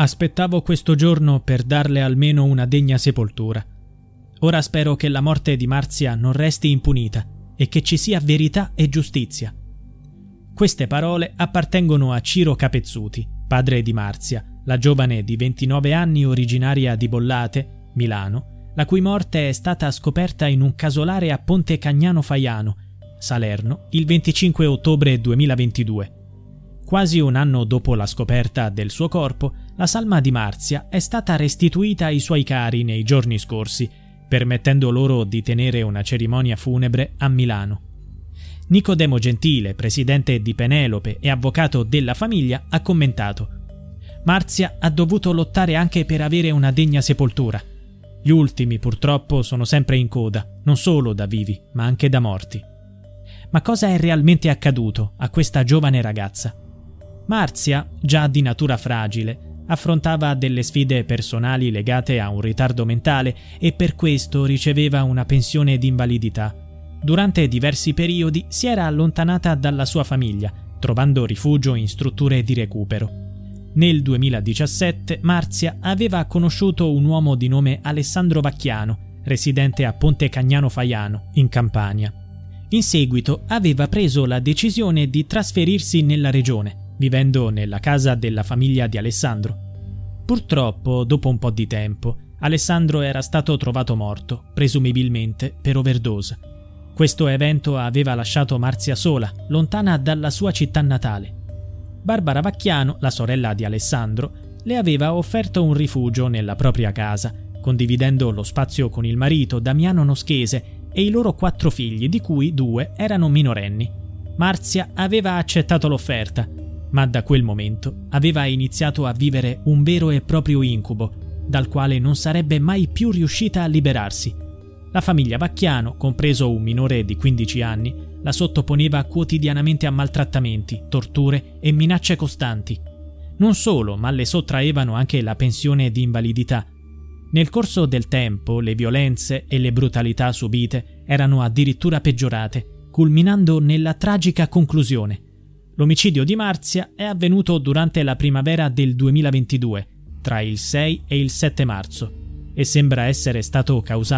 Aspettavo questo giorno per darle almeno una degna sepoltura. Ora spero che la morte di Marzia non resti impunita e che ci sia verità e giustizia. Queste parole appartengono a Ciro Capezzuti, padre di Marzia, la giovane di 29 anni originaria di Bollate, Milano, la cui morte è stata scoperta in un casolare a Ponte Cagnano Faiano, Salerno, il 25 ottobre 2022. Quasi un anno dopo la scoperta del suo corpo, la salma di Marzia è stata restituita ai suoi cari nei giorni scorsi, permettendo loro di tenere una cerimonia funebre a Milano. Nicodemo Gentile, presidente di Penelope e avvocato della famiglia, ha commentato Marzia ha dovuto lottare anche per avere una degna sepoltura. Gli ultimi, purtroppo, sono sempre in coda, non solo da vivi, ma anche da morti. Ma cosa è realmente accaduto a questa giovane ragazza? Marzia, già di natura fragile, affrontava delle sfide personali legate a un ritardo mentale e per questo riceveva una pensione di invalidità. Durante diversi periodi si era allontanata dalla sua famiglia, trovando rifugio in strutture di recupero. Nel 2017 Marzia aveva conosciuto un uomo di nome Alessandro Vacchiano, residente a Ponte Cagnano Faiano, in Campania. In seguito aveva preso la decisione di trasferirsi nella regione vivendo nella casa della famiglia di Alessandro. Purtroppo, dopo un po' di tempo, Alessandro era stato trovato morto, presumibilmente per overdose. Questo evento aveva lasciato Marzia sola, lontana dalla sua città natale. Barbara Vacchiano, la sorella di Alessandro, le aveva offerto un rifugio nella propria casa, condividendo lo spazio con il marito Damiano Noschese e i loro quattro figli, di cui due erano minorenni. Marzia aveva accettato l'offerta ma da quel momento aveva iniziato a vivere un vero e proprio incubo, dal quale non sarebbe mai più riuscita a liberarsi. La famiglia Vacchiano, compreso un minore di 15 anni, la sottoponeva quotidianamente a maltrattamenti, torture e minacce costanti. Non solo, ma le sottraevano anche la pensione di invalidità. Nel corso del tempo le violenze e le brutalità subite erano addirittura peggiorate, culminando nella tragica conclusione L'omicidio di Marzia è avvenuto durante la primavera del 2022, tra il 6 e il 7 marzo, e sembra essere stato causato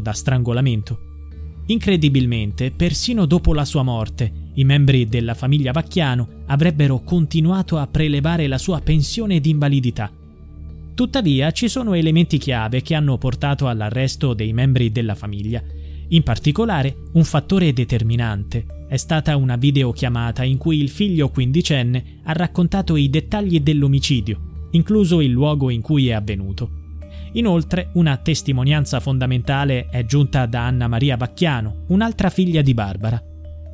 Da strangolamento. Incredibilmente, persino dopo la sua morte, i membri della famiglia Vacchiano avrebbero continuato a prelevare la sua pensione di invalidità. Tuttavia ci sono elementi chiave che hanno portato all'arresto dei membri della famiglia. In particolare, un fattore determinante è stata una videochiamata in cui il figlio quindicenne ha raccontato i dettagli dell'omicidio incluso il luogo in cui è avvenuto. Inoltre, una testimonianza fondamentale è giunta da Anna Maria Vacchiano, un'altra figlia di Barbara.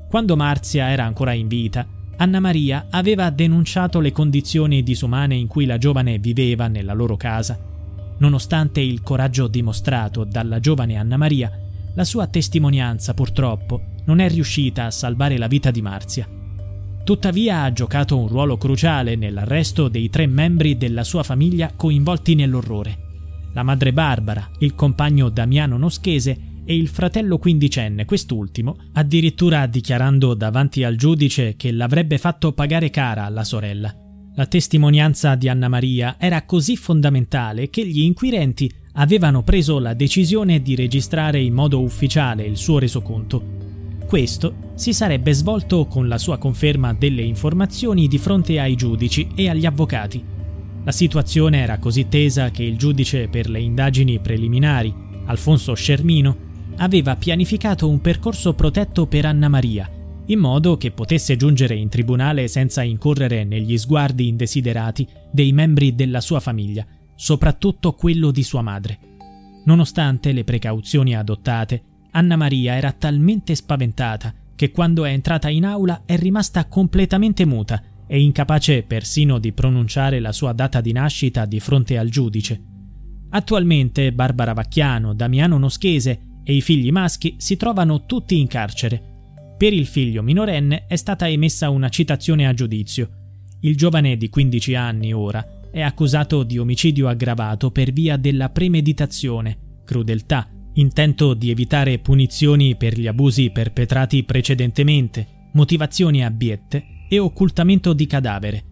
Quando Marzia era ancora in vita, Anna Maria aveva denunciato le condizioni disumane in cui la giovane viveva nella loro casa. Nonostante il coraggio dimostrato dalla giovane Anna Maria, la sua testimonianza purtroppo non è riuscita a salvare la vita di Marzia. Tuttavia ha giocato un ruolo cruciale nell'arresto dei tre membri della sua famiglia coinvolti nell'orrore. La madre Barbara, il compagno Damiano Noschese e il fratello quindicenne, quest'ultimo, addirittura dichiarando davanti al giudice che l'avrebbe fatto pagare cara alla sorella. La testimonianza di Anna Maria era così fondamentale che gli inquirenti avevano preso la decisione di registrare in modo ufficiale il suo resoconto. Questo si sarebbe svolto con la sua conferma delle informazioni di fronte ai giudici e agli avvocati. La situazione era così tesa che il giudice per le indagini preliminari, Alfonso Scermino, aveva pianificato un percorso protetto per Anna Maria, in modo che potesse giungere in tribunale senza incorrere negli sguardi indesiderati dei membri della sua famiglia, soprattutto quello di sua madre. Nonostante le precauzioni adottate, Anna Maria era talmente spaventata che quando è entrata in aula è rimasta completamente muta e incapace persino di pronunciare la sua data di nascita di fronte al giudice. Attualmente Barbara Vacchiano, Damiano Noschese e i figli maschi si trovano tutti in carcere. Per il figlio minorenne è stata emessa una citazione a giudizio. Il giovane di 15 anni ora è accusato di omicidio aggravato per via della premeditazione, crudeltà, intento di evitare punizioni per gli abusi perpetrati precedentemente, motivazioni abiette e occultamento di cadavere.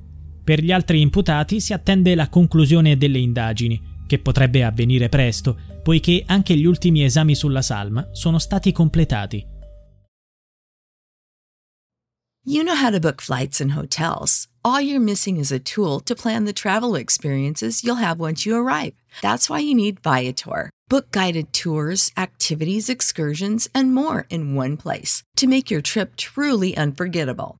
Per gli altri imputati si attende la conclusione delle indagini, che potrebbe avvenire presto, poiché anche gli ultimi esami sulla salma sono stati completati. You know how to book flights and hotels. All you're missing is a tool to plan the travel experiences you'll have once you arrive. That's why you need Viator. Book guided tours, activities, excursions, and more in one place to make your trip truly unforgettable.